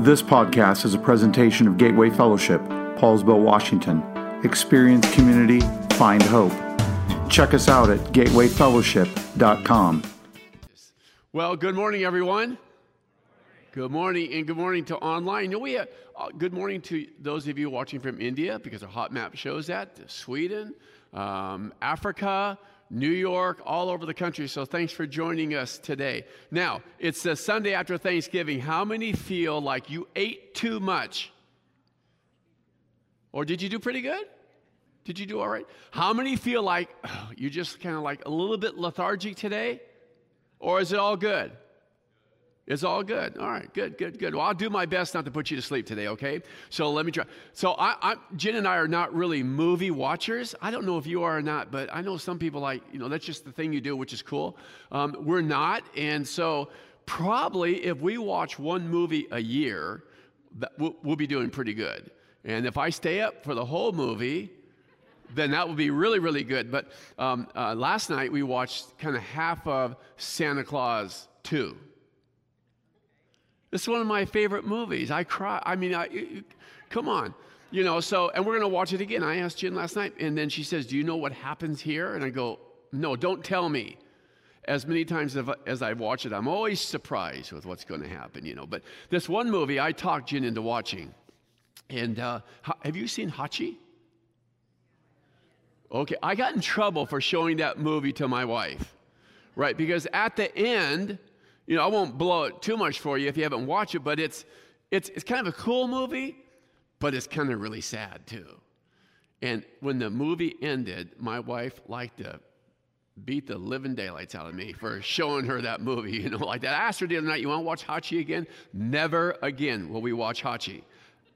This podcast is a presentation of Gateway Fellowship, Poulsbo, Washington. Experience community, find hope. Check us out at gatewayfellowship.com. Well, good morning, everyone. Good morning, and good morning to online. You know, we have, uh, good morning to those of you watching from India because our hot map shows that, Sweden, um, Africa, New York, all over the country. So thanks for joining us today. Now, it's the Sunday after Thanksgiving. How many feel like you ate too much? Or did you do pretty good? Did you do all right? How many feel like oh, you just kind of like a little bit lethargic today? Or is it all good? It's all good. All right, good, good, good. Well, I'll do my best not to put you to sleep today, okay? So let me try. So I, I, Jen and I are not really movie watchers. I don't know if you are or not, but I know some people like, you know, that's just the thing you do, which is cool. Um, we're not. And so probably if we watch one movie a year, we'll, we'll be doing pretty good. And if I stay up for the whole movie, then that would be really, really good. But um, uh, last night we watched kind of half of Santa Clause 2. This is one of my favorite movies. I cry. I mean, I, come on. You know, so, and we're going to watch it again. I asked Jen last night, and then she says, Do you know what happens here? And I go, No, don't tell me. As many times as I've watched it, I'm always surprised with what's going to happen, you know. But this one movie I talked Jen into watching. And uh, have you seen Hachi? Okay, I got in trouble for showing that movie to my wife, right? Because at the end, you know, I won't blow it too much for you if you haven't watched it, but it's, it's, it's kind of a cool movie, but it's kind of really sad too. And when the movie ended, my wife liked to beat the living daylights out of me for showing her that movie, you know, like that. I asked her the other night, you want to watch Hachi again? Never again will we watch Hachi.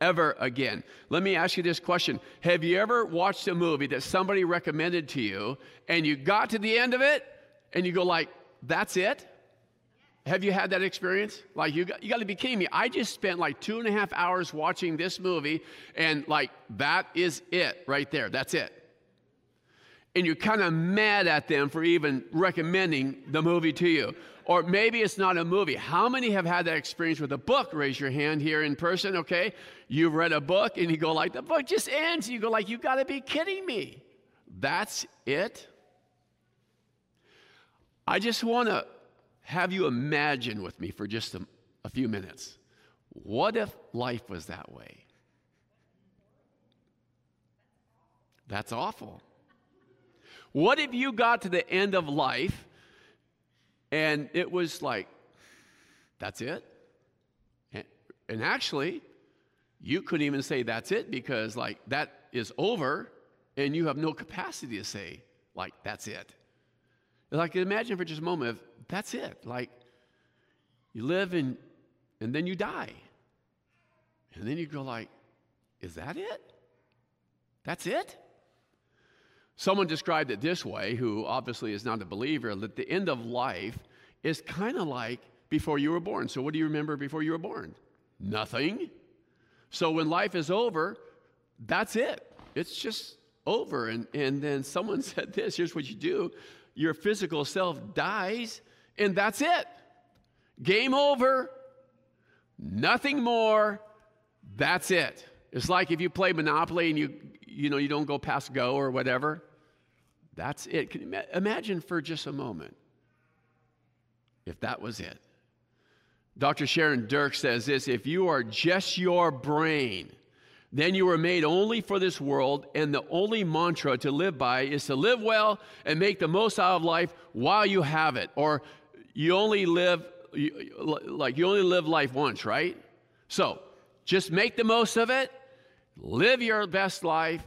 Ever again. Let me ask you this question Have you ever watched a movie that somebody recommended to you and you got to the end of it and you go like, that's it? Have you had that experience? Like, you got, you got to be kidding me. I just spent like two and a half hours watching this movie, and like, that is it right there. That's it. And you're kind of mad at them for even recommending the movie to you. Or maybe it's not a movie. How many have had that experience with a book? Raise your hand here in person, okay? You've read a book and you go like, the book just ends. You go like, you got to be kidding me. That's it? I just want to have you imagine with me for just a, a few minutes what if life was that way? That's awful. What if you got to the end of life and it was like, that's it? And, actually, you couldn't even say that's it because, like, that is over and you have no capacity to say, like, that's it. Like, imagine for just a moment if that's it. Like, you live and, and then you die. And then you go like, is that it? That's it? Someone described it this way, who obviously is not a believer, that the end of life is kind of like before you were born. So, what do you remember before you were born? Nothing. So, when life is over, that's it. It's just over. And, and then someone said this here's what you do your physical self dies, and that's it. Game over, nothing more, that's it. It's like if you play Monopoly and you, you know, you don't go past go or whatever. That's it. Can you imagine for just a moment if that was it? Dr. Sharon Dirckx says this if you are just your brain, then you were made only for this world, and the only mantra to live by is to live well and make the most out of life while you have it. Or you only live, like, you only live life once, right? So just make the most of it, live your best life,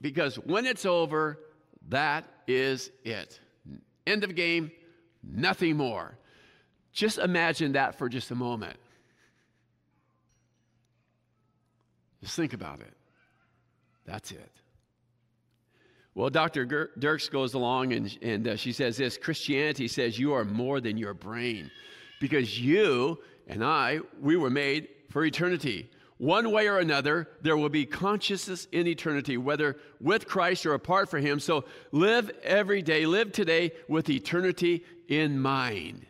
because when it's over, that is it. End of game, nothing more. Just imagine that for just a moment. Just think about it. That's it. Well, Dr. Dirckx goes along and, and uh, she says this Christianity says you are more than your brain because you and I, we were made for eternity. One way or another, there will be consciousness in eternity, whether with Christ or apart from Him. So live every day, live today with eternity in mind.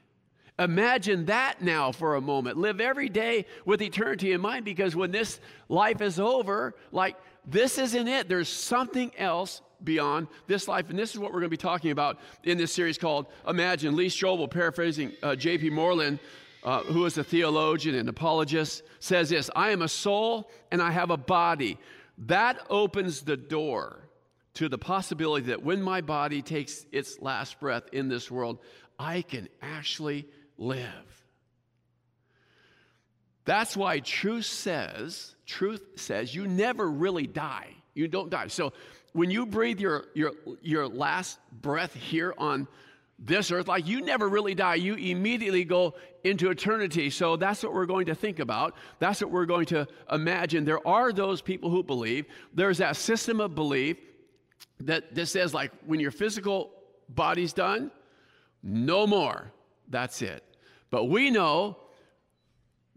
Imagine that now for a moment. Live every day with eternity in mind because when this life is over, like this isn't it. There's something else beyond this life. And this is what we're going to be talking about in this series called Imagine. Lee Strobel, paraphrasing uh, J.P. Moreland, uh, who is a theologian and apologist, says this I am a soul and I have a body. That opens the door to the possibility that when my body takes its last breath in this world, I can actually live. That's why truth says, truth says you never really die. You don't die. So when you breathe your, your, your last breath here on this earth, like you never really die, you immediately go into eternity. So that's what we're going to think about. That's what we're going to imagine. There are those people who believe, there's that system of belief that, that says, like, when your physical body's done, no more. That's it. But we know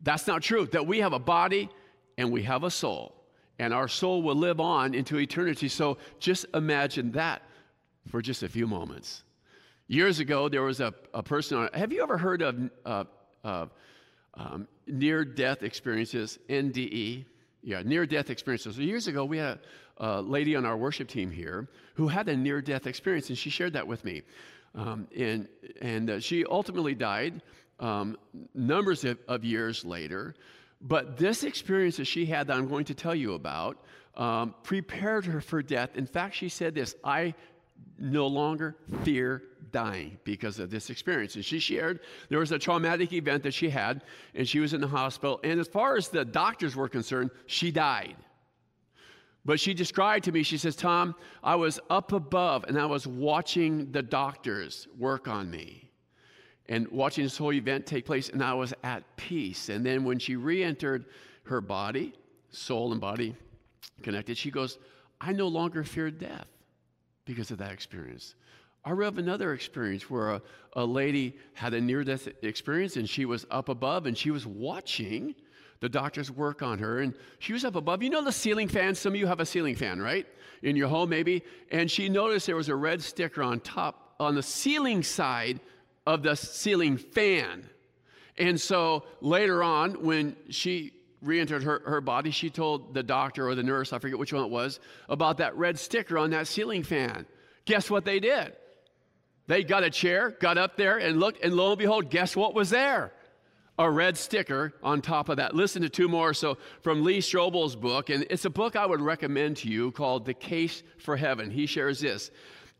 that's not true, that we have a body and we have a soul, and our soul will live on into eternity. So just imagine that for just a few moments. Years ago, there was a, a person on, have you ever heard of uh, uh, um, near death experiences, NDE? Yeah, near death experiences. So years ago, we had a, a, lady on our worship team here who had a near death experience, and she shared that with me. Um, and and uh, she ultimately died um, numbers of, of, years later. But this experience that she had that I'm going to tell you about um, prepared her for death. In fact, she said this I no longer fear dying because of this experience. And she shared there was a traumatic event that she had, and she was in the hospital. And as far as the doctors were concerned, she died. But she described to me, she says, Tom, I was up above and I was watching the doctors work on me and watching this whole event take place, and I was at peace. And then when she re entered her body, soul and body connected, she goes, I no longer fear death because of that experience. I read another experience where a, a lady had a near death experience and she was up above and she was watching the doctors work on her and she was up above. You know the ceiling fan? Some of you have a ceiling fan, right? In your home, maybe. And she noticed there was a red sticker on top, on the ceiling side of the ceiling fan. And so later on, when she re entered her, her body, she told the doctor or the nurse, I forget which one it was, about that red sticker on that ceiling fan. Guess what they did? They got a chair, got up there, and looked, and lo and behold, guess what was there? A red sticker on top of that. Listen to two more. So, from Lee Strobel's book, and it's a book I would recommend to you called The Case for Heaven. He shares this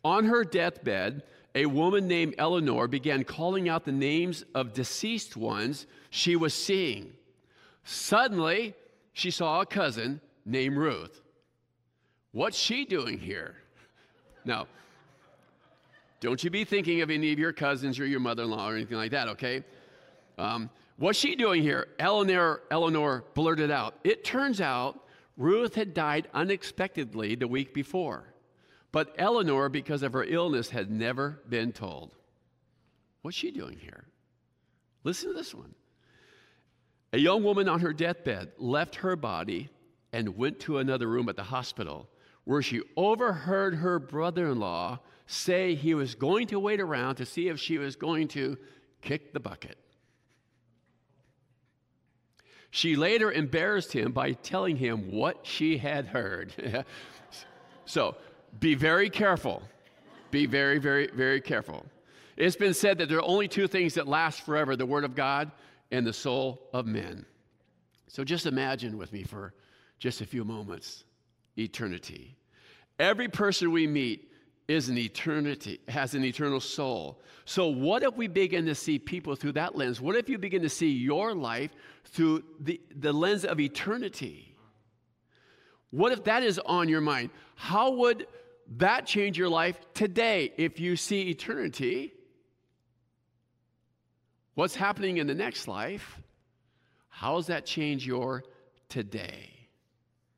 On her deathbed, a woman named Eleanor began calling out the names of deceased ones she was seeing. Suddenly, she saw a cousin named Ruth. What's she doing here? Now, don't you be thinking of any of your cousins or your mother in law or anything like that, okay? Um, what's she doing here? Eleanor, Eleanor blurted out. It turns out Ruth had died unexpectedly the week before. But Eleanor, because of her illness, had never been told. What's she doing here? Listen to this one. A young woman on her deathbed left her body and went to another room at the hospital where she overheard her brother in law say he was going to wait around to see if she was going to kick the bucket. She later embarrassed him by telling him what she had heard. so be very careful. Be very, very, very careful. It's been said that there are only two things that last forever the Word of God and the soul of men. So just imagine with me for just a few moments eternity. Every person we meet is an eternity, has an eternal soul. So, what if we begin to see people through that lens? What if you begin to see your life through the, the lens of eternity? What if that is on your mind? How would that change your life today if you see eternity What's happening in the next life? How does that change your today?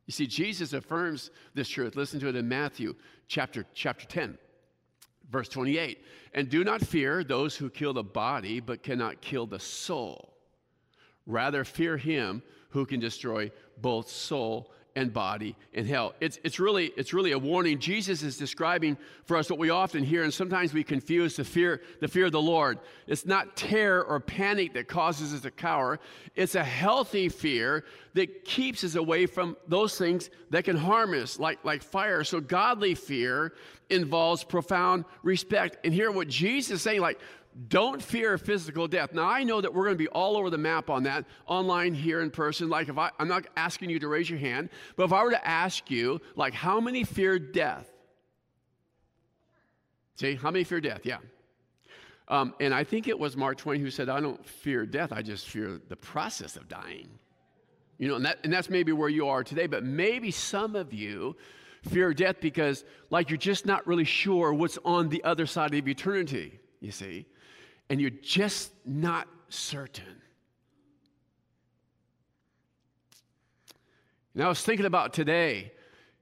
You see, Jesus affirms this truth. Listen to it in Matthew chapter, chapter 10, verse 28. And do not fear those who kill the body, but cannot kill the soul. Rather, fear him who can destroy both soul and body in hell. It's, it's, really, it's really a warning. Jesus is describing for us what we often hear, and sometimes we confuse the fear, the fear of the Lord. It's not terror or panic that causes us to cower. It's a healthy fear that keeps us away from those things that can harm us, like, like fire. So godly fear involves profound respect. And hear what Jesus is saying, like, don't fear physical death. Now, I know that we're going to be all over the map on that, online, here, in person. Like, if I, I'm not asking you to raise your hand, but if I were to ask you, like, how many fear death? See, how many fear death? Yeah. Um, and I think it was Mark Twain who said, I don't fear death, I just fear the process of dying. You know, and, that, and that's maybe where you are today, but maybe some of you fear death because, like, you're just not really sure what's on the other side of eternity, you see and you're just not certain. And I was thinking about today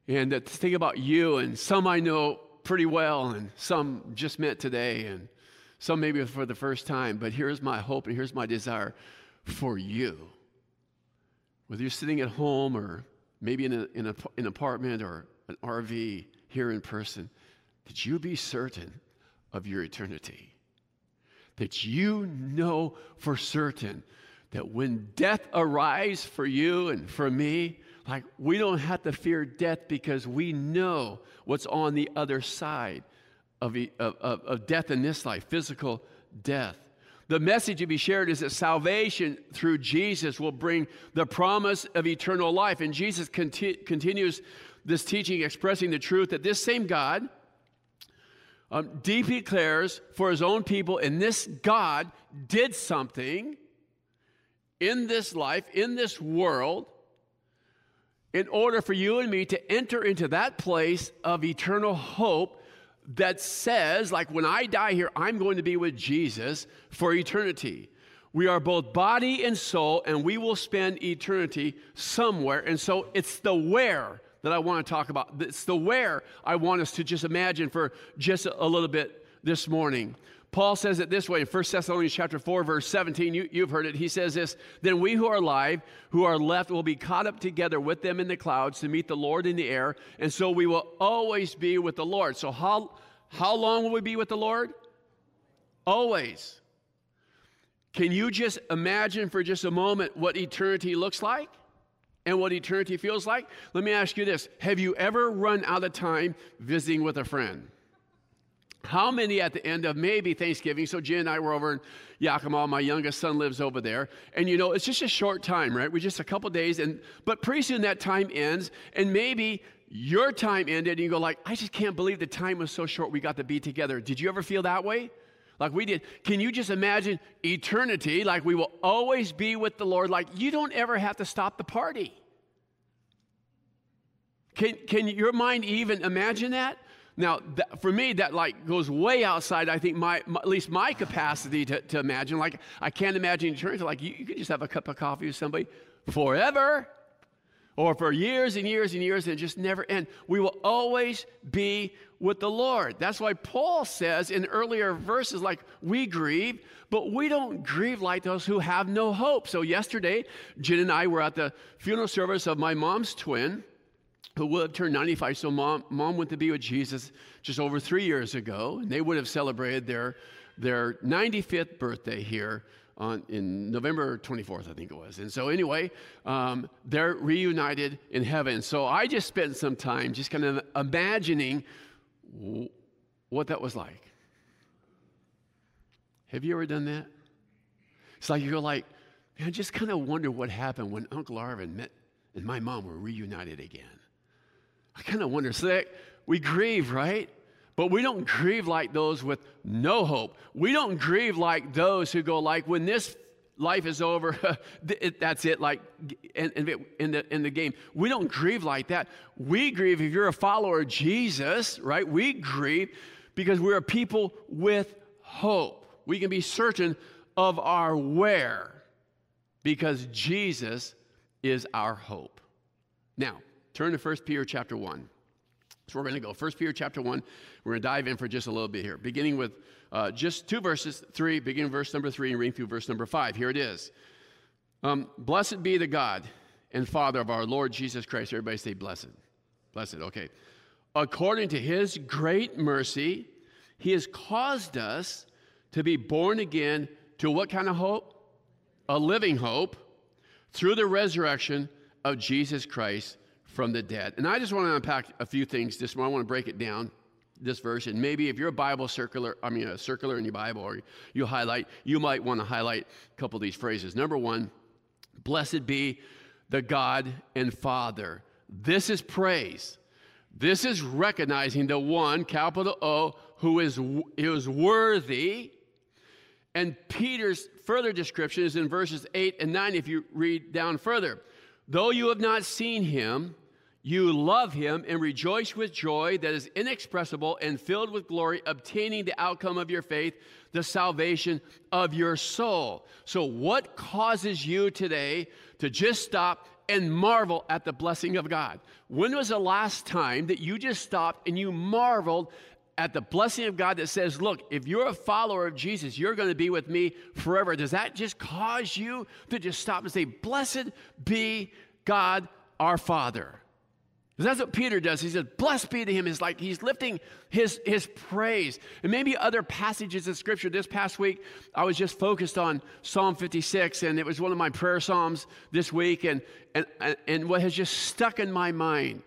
and to think about you, and some I know pretty well, and some just met today, and some maybe for the first time. But here's my hope and here's my desire for you. Whether you're sitting at home or maybe in, a, in a, an apartment or an RV here in person, that you be certain of your eternity that you know for certain that when death arrives for you and for me, like we don't have to fear death because we know what's on the other side of, of, of death in this life, physical death. The message to be shared is that salvation through Jesus will bring the promise of eternal life. And Jesus conti- continues this teaching, expressing the truth that this same God, um, deeply declares for his own people, and this God did something in this life, in this world, in order for you and me to enter into that place of eternal hope that says, like, when I die here, I'm going to be with Jesus for eternity. We are both body and soul, and we will spend eternity somewhere. And so it's the where that I want to talk about. It's the where I want us to just imagine for just a little bit this morning. Paul says it this way in 1 Thessalonians chapter 4, verse 17. You, you've heard it. He says this Then we who are alive, who are left, will be caught up together with them in the clouds to meet the Lord in the air. And so we will always be with the Lord. So, how, how long will we be with the Lord? Always. Can you just imagine for just a moment what eternity looks like? And what eternity feels like, let me ask you this Have you ever run out of time visiting with a friend? How many at the end of maybe Thanksgiving? So Jen and I were over in Yakima. My youngest son lives over there, and you know it's just a short time, right? We're just a couple days, and but pretty soon that time ends, and maybe your time ended, and you go like, I just can't believe the time was so short. We got to be together. Did you ever feel that way? Like we did. Can you just imagine eternity? Like we will always be with the Lord. Like you don't ever have to stop the party. Can, can your mind even imagine that? Now, for me, that like goes way outside. I think my, my at least my capacity to, to imagine. Like I can't imagine eternity. Like you, you could just have a cup of coffee with somebody forever or for years and years and years and just never end. We will always be with the Lord. That's why Paul says in earlier verses, like, we grieve, but we don't grieve like those who have no hope. So, yesterday, Jen and I were at the funeral service of my mom's twin, who would have turned 95. So, mom, mom went to be with Jesus just over three years ago, and they would have celebrated their, their 95th birthday here on in November 24th, I think it was. And so, anyway, um, they're reunited in heaven. So I just spent some time just kind of imagining what that was like. Have you ever done that? It's like you're like, man, I just kind of wonder what happened when Uncle Arvin met and my mom were reunited again. I kind of wonder. So that we grieve, right? But we don't grieve like those with no hope. We don't grieve like those who go like, when this life is over, that's it, like in, in, the, in the game. We don't grieve like that. We grieve if you're a follower of Jesus, right? We grieve because we're a people with hope. We can be certain of our where because Jesus is our hope. Now, turn to 1 Peter chapter 1. So we're going to go. First Peter chapter 1. We're going to dive in for just a little bit here, beginning with uh, just two verses, three, beginning verse number three and reading through verse number five. Here it is. Um, Blessed be the God and Father of our Lord Jesus Christ. Everybody say, blessed. Blessed, okay. According to his great mercy, he has caused us to be born again to what kind of hope? A living hope through the resurrection of Jesus Christ from the dead. And I just want to unpack a few things this morning. I want to break it down, this verse. And maybe if you're a Bible circular, I mean, a circular in your Bible, or you highlight, you might want to highlight a couple of these phrases. Number one, blessed be the God and Father. This is praise. This is recognizing the one, capital O, who is, is worthy. And Peter's further description is in verses 8 and 9 if you read down further. Though you have not seen him, you love him and rejoice with joy that is inexpressible and filled with glory, obtaining the outcome of your faith, the salvation of your soul. So, what causes you today to just stop and marvel at the blessing of God? When was the last time that you just stopped and you marveled at the blessing of God that says, Look, if you're a follower of Jesus, you're going to be with me forever? Does that just cause you to just stop and say, Blessed be God our Father? That's what Peter does. He says, Blessed be to him. Is like he's lifting his, his praise. And maybe other passages of scripture. This past week, I was just focused on Psalm 56, and it was one of my prayer psalms this week. And, and, and what has just stuck in my mind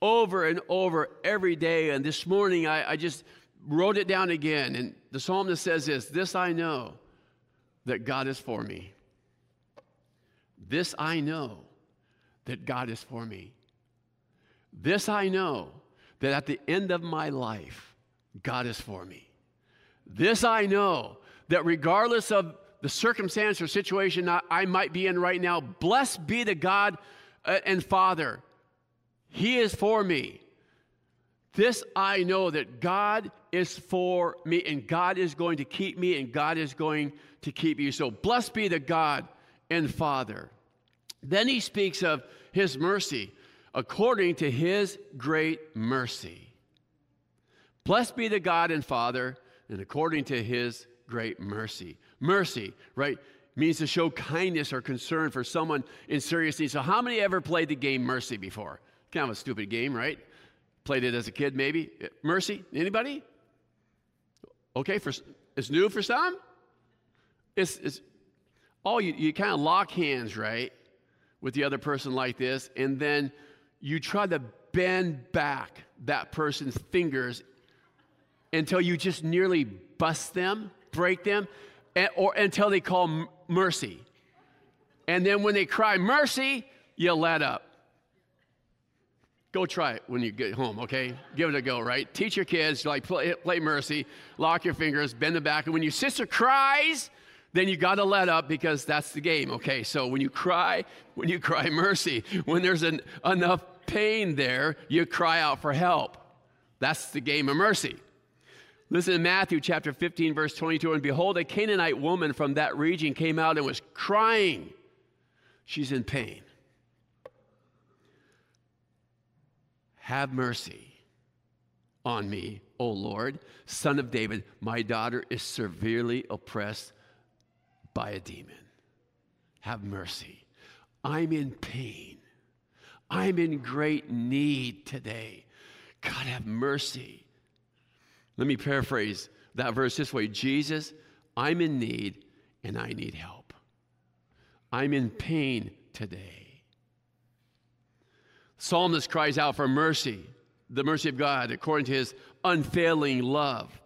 over and over every day. And this morning, I, I just wrote it down again. And the psalmist says this This I know that God is for me. This I know that God is for me. This I know that at the end of my life, God is for me. This I know that regardless of the circumstance or situation I might be in right now, blessed be the God uh, and Father. He is for me. This I know that God is for me, and God is going to keep me, and God is going to keep you. So blessed be the God and Father. Then he speaks of his mercy according to his great mercy. Blessed be the God and Father, and according to his great mercy. Mercy, right, means to show kindness or concern for someone in serious need. So, how many ever played the game Mercy before? Kind of a stupid game, right? Played it as a kid, maybe. Mercy? Anybody? Okay, for it's new for some. It's, it's oh, you, you kind of lock hands, right, with the other person like this, and then you try to bend back that person's fingers until you just nearly bust them, break them, and, or until they call m- mercy. And then when they cry mercy, you let up. Go try it when you get home, okay? Give it a go, right? Teach your kids, like play, play mercy, lock your fingers, bend them back. And when your sister cries, then you got to let up because that's the game, okay? So when you cry, when you cry mercy, when there's an, enough pain there, you cry out for help. That's the game of mercy. Listen to Matthew chapter 15, verse 22. And behold, a Canaanite woman from that region came out and was crying. She's in pain. Have mercy on me, O Lord, son of David. My daughter is severely oppressed by a demon. Have mercy. I'm in pain. I'm in great need today. God, have mercy. Let me paraphrase that verse this way Jesus, I'm in need and I need help. I'm in pain today. Psalmist cries out for mercy, the mercy of God, according to his unfailing love.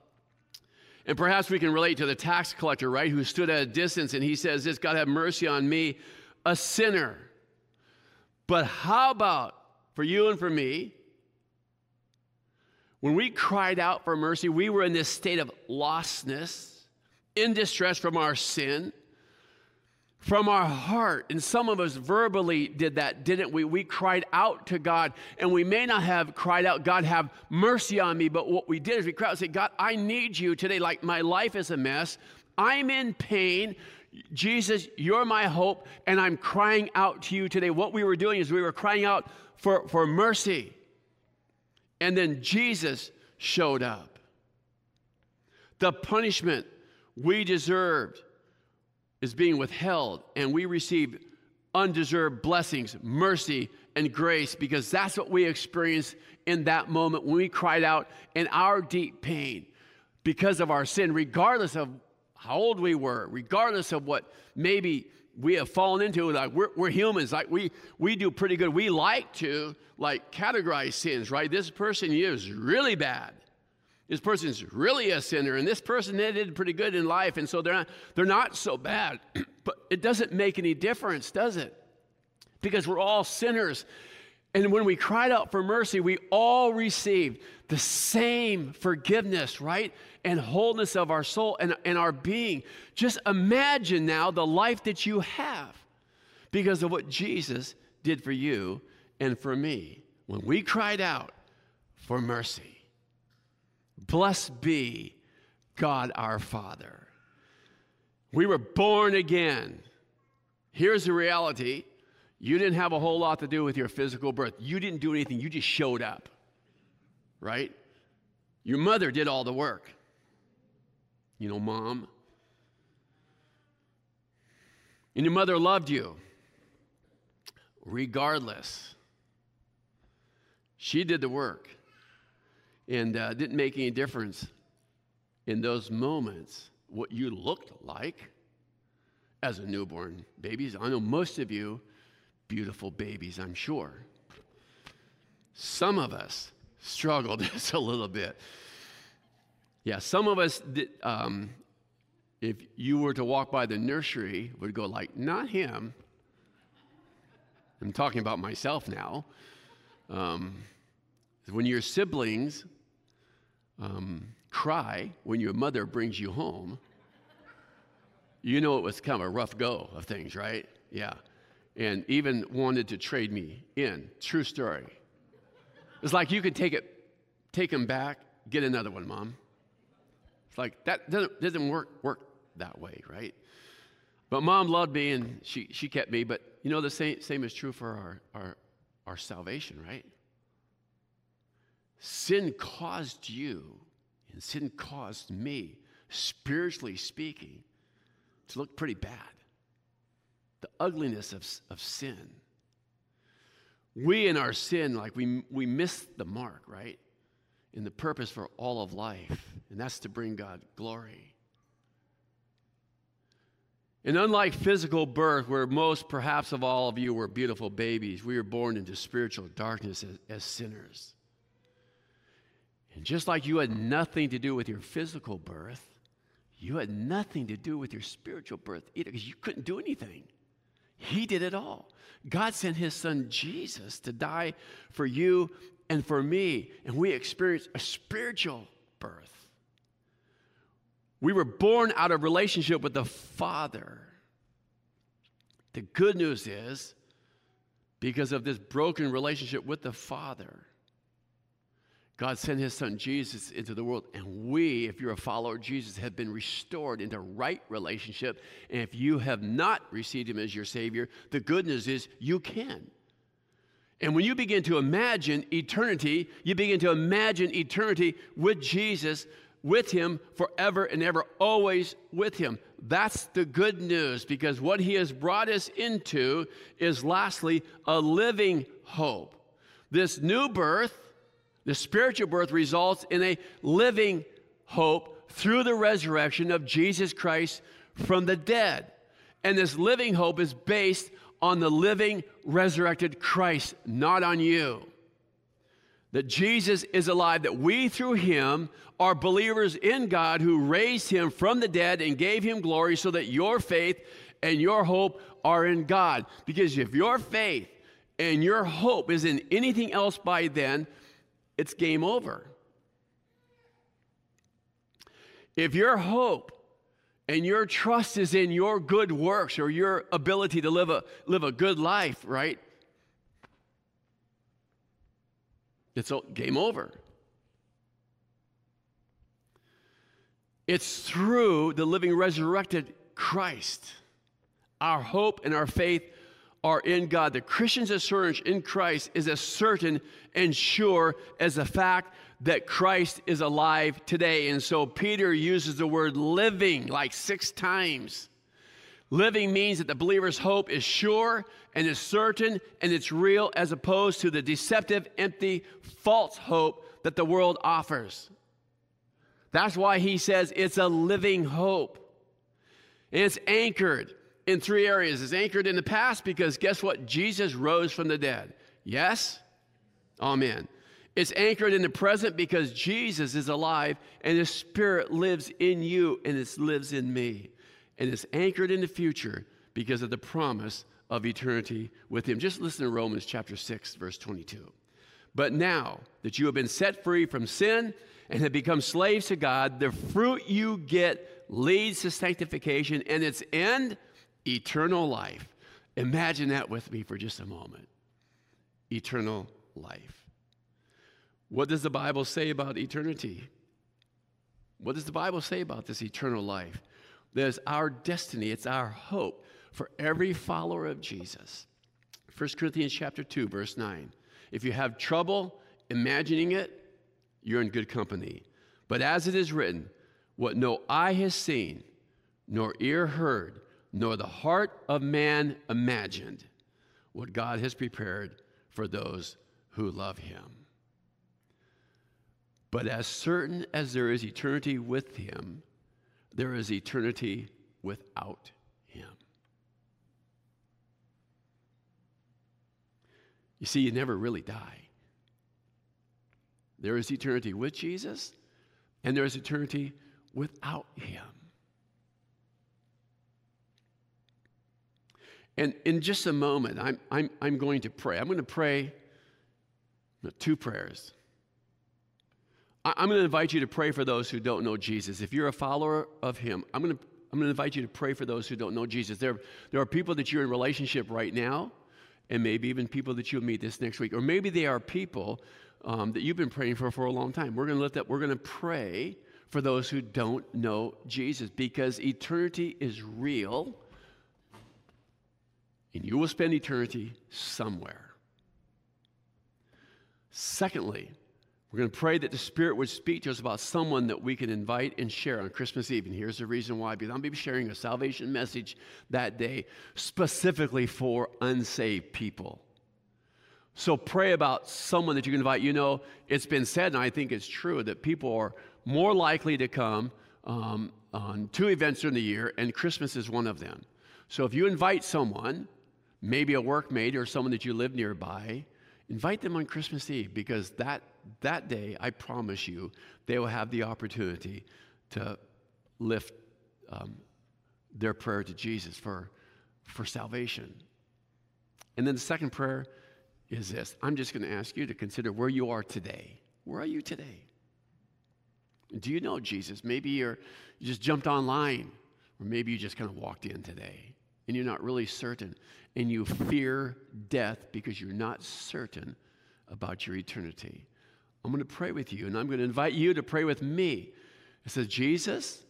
And perhaps we can relate to the tax collector, right, who stood at a distance and he says, This, God have mercy on me, a sinner. But how about for you and for me? When we cried out for mercy, we were in this state of lostness, in distress from our sin, from our heart. And some of us verbally did that, didn't we? We cried out to God, and we may not have cried out, God, have mercy on me. But what we did is we cried out and said, God, I need you today. Like my life is a mess. I'm in pain. Jesus, you're my hope, and I'm crying out to you today. What we were doing is we were crying out for, for mercy. And then Jesus showed up. The punishment we deserved is being withheld, and we receive undeserved blessings, mercy, and grace because that's what we experienced in that moment when we cried out in our deep pain because of our sin, regardless of how old we were, regardless of what maybe we have fallen into. Like we're, we're humans, like we we do pretty good. We like to like categorize sins, right? This person is really bad. This person's really a sinner, and this person they did pretty good in life, and so they're not, they're not so bad. but it doesn't make any difference, does it? Because we're all sinners. And when we cried out for mercy, we all received the same forgiveness, right? And wholeness of our soul and, and our being. Just imagine now the life that you have because of what Jesus did for you and for me when we cried out for mercy. Blessed be God our Father. We were born again. Here's the reality you didn't have a whole lot to do with your physical birth, you didn't do anything, you just showed up, right? Your mother did all the work. You know, mom. And your mother loved you regardless. She did the work. And uh, didn't make any difference in those moments what you looked like as a newborn babies. I know most of you, beautiful babies, I'm sure. Some of us struggled just a little bit. Yeah, some of us, um, if you were to walk by the nursery, would go like, not him. I'm talking about myself now. Um, when your siblings um, cry when your mother brings you home, you know it was kind of a rough go of things, right? Yeah. And even wanted to trade me in. True story. It's like you could take it, take him back, get another one, mom. It's like that doesn't, doesn't work, work that way, right? But mom loved me and she, she kept me. But you know, the same, same is true for our, our, our salvation, right? Sin caused you, and sin caused me, spiritually speaking, to look pretty bad. The ugliness of, of sin. We in our sin, like we, we miss the mark, right? In the purpose for all of life, and that's to bring God glory. And unlike physical birth, where most, perhaps of all of you, were beautiful babies, we were born into spiritual darkness as, as sinners. And just like you had nothing to do with your physical birth, you had nothing to do with your spiritual birth either because you couldn't do anything. He did it all. God sent his son Jesus to die for you and for me, and we experienced a spiritual birth. We were born out of relationship with the Father. The good news is, because of this broken relationship with the Father, God sent his son Jesus into the world, and we, if you're a follower of Jesus, have been restored into right relationship. And if you have not received him as your Savior, the good news is you can. And when you begin to imagine eternity, you begin to imagine eternity with Jesus, with him forever and ever, always with him. That's the good news because what he has brought us into is lastly a living hope. This new birth the spiritual birth results in a living hope through the resurrection of Jesus Christ from the dead. And this living hope is based on the living, resurrected Christ, not on you. That Jesus is alive, that we through him are believers in God who raised him from the dead and gave him glory so that your faith and your hope are in God. Because if your faith and your hope is in anything else by then, it's game over. If your hope and your trust is in your good works or your ability to live a, live a good life, right? It's game over. It's through the living resurrected Christ. Our hope and our faith are in God. The Christian's assurance in Christ is as certain and sure as the fact that Christ is alive today. And so Peter uses the word living like six times. Living means that the believer's hope is sure and is certain and it's real as opposed to the deceptive, empty, false hope that the world offers. That's why he says it's a living hope. And it's anchored in three areas. It's anchored in the past because guess what? Jesus rose from the dead. Yes? Amen. It's anchored in the present because Jesus is alive and his spirit lives in you and it lives in me. And it's anchored in the future because of the promise of eternity with him. Just listen to Romans chapter 6 verse 22. But now that you have been set free from sin and have become slaves to God, the fruit you get leads to sanctification and its end eternal life. Imagine that with me for just a moment. Eternal life. What does the Bible say about eternity? What does the Bible say about this eternal life? There's our destiny, it's our hope for every follower of Jesus. 1 Corinthians chapter 2 verse 9. If you have trouble imagining it, you're in good company. But as it is written, what no eye has seen, nor ear heard, nor the heart of man imagined, what God has prepared for those who love him. But as certain as there is eternity with him, there is eternity without him. You see, you never really die. There is eternity with Jesus, and there is eternity without him. And in just a moment, I'm, I'm, I'm going to pray. I'm going to pray two prayers. I'm going to invite you to pray for those who don't know Jesus. If you're a follower of Him, I'm going to, I'm going to invite you to pray for those who don't know Jesus. There, there are people that you're in relationship right now, and maybe even people that you'll meet this next week. Or maybe they are people um, that you've been praying for for a long time. We're going to lift up, we're going to pray for those who don't know Jesus because eternity is real and you will spend eternity somewhere. Secondly, we're going to pray that the Spirit would speak to us about someone that we can invite and share on Christmas Eve. And here's the reason why because I'm going to be sharing a salvation message that day specifically for unsaved people. So pray about someone that you can invite. You know, it's been said, and I think it's true, that people are more likely to come um, on two events during the year, and Christmas is one of them. So if you invite someone, maybe a workmate or someone that you live nearby, invite them on Christmas Eve because that that day, I promise you, they will have the opportunity to lift um, their prayer to Jesus for, for salvation. And then the second prayer is this I'm just going to ask you to consider where you are today. Where are you today? Do you know Jesus? Maybe you're, you just jumped online, or maybe you just kind of walked in today and you're not really certain, and you fear death because you're not certain about your eternity. I'm going to pray with you, and I'm going to invite you to pray with me. It says, Jesus,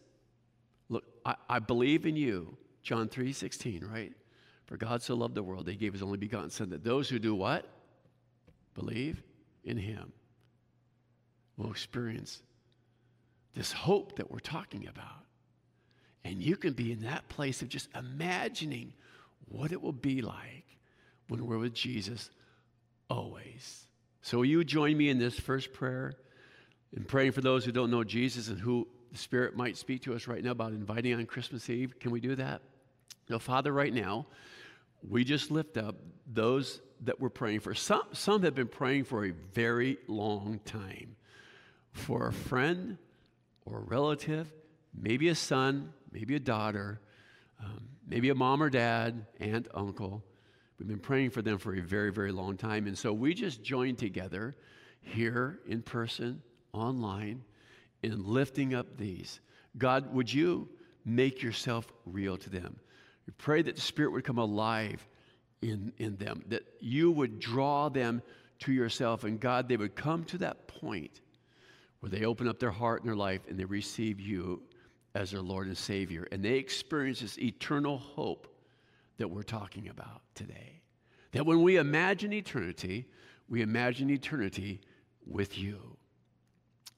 look, I, I believe in you. John 3 16, right? For God so loved the world, he gave his only begotten Son, that those who do what? Believe in him will experience this hope that we're talking about. And you can be in that place of just imagining what it will be like when we're with Jesus always. So, will you join me in this first prayer in praying for those who don't know Jesus and who the Spirit might speak to us right now about inviting on Christmas Eve? Can we do that? Now, Father, right now, we just lift up those that we're praying for. Some, some have been praying for a very long time for a friend or a relative, maybe a son, maybe a daughter, um, maybe a mom or dad, aunt, uncle We've been praying for them for a very, very long time. And so we just joined together here in person, online, in lifting up these. God, would you make yourself real to them? We pray that the Spirit would come alive in, in them, that you would draw them to yourself. And God, they would come to that point where they open up their heart and their life and they receive you as their Lord and Savior. And they experience this eternal hope that we're talking about today. That when we imagine eternity, we imagine eternity with you.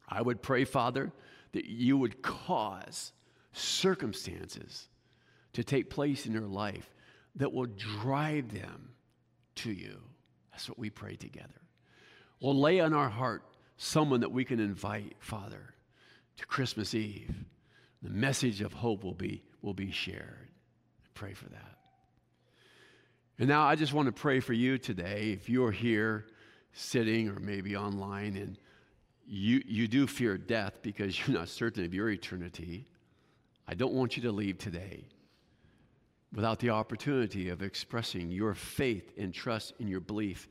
I would pray, Father, that you would cause circumstances to take place in their life that will drive them to you. That's what we pray together. We'll lay on our heart someone that we can invite, Father, to Christmas Eve. The message of hope will be, will be shared. Pray for that. And now I just want to pray for you today. If you're here sitting or maybe online and you, you do fear death because you're not certain of your eternity, I don't want you to leave today without the opportunity of expressing your faith and trust in your belief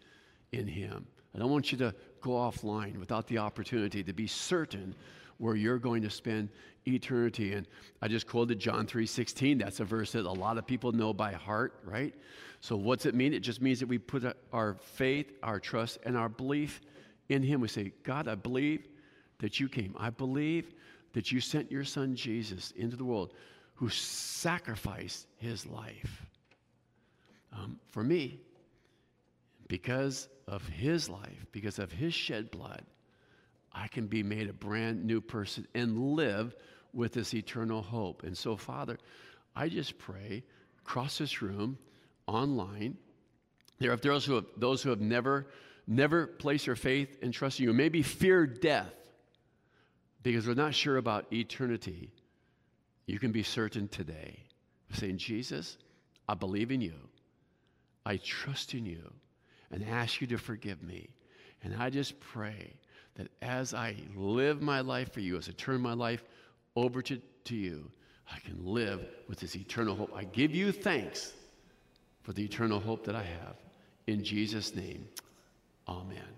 in Him. I don't want you to go offline without the opportunity to be certain where you're going to spend eternity. And I just quoted John 3:16. That's a verse that a lot of people know by heart, right? So what's it mean? It just means that we put our faith, our trust, and our belief in Him. We say, God, I believe that you came. I believe that you sent your son Jesus into the world who sacrificed his life um, for me because of his life, because of his shed blood. I can be made a brand new person and live with this eternal hope. And so, Father, I just pray across this room, online, there are those who have, those who have never, never placed their faith and trust in you, maybe fear death because we're not sure about eternity. You can be certain today saying, Jesus, I believe in you. I trust in you and ask you to forgive me. And I just pray that as I live my life for you, as I turn my life over to, to you, I can live with this eternal hope. I give you thanks for the eternal hope that I have. In Jesus' name, amen.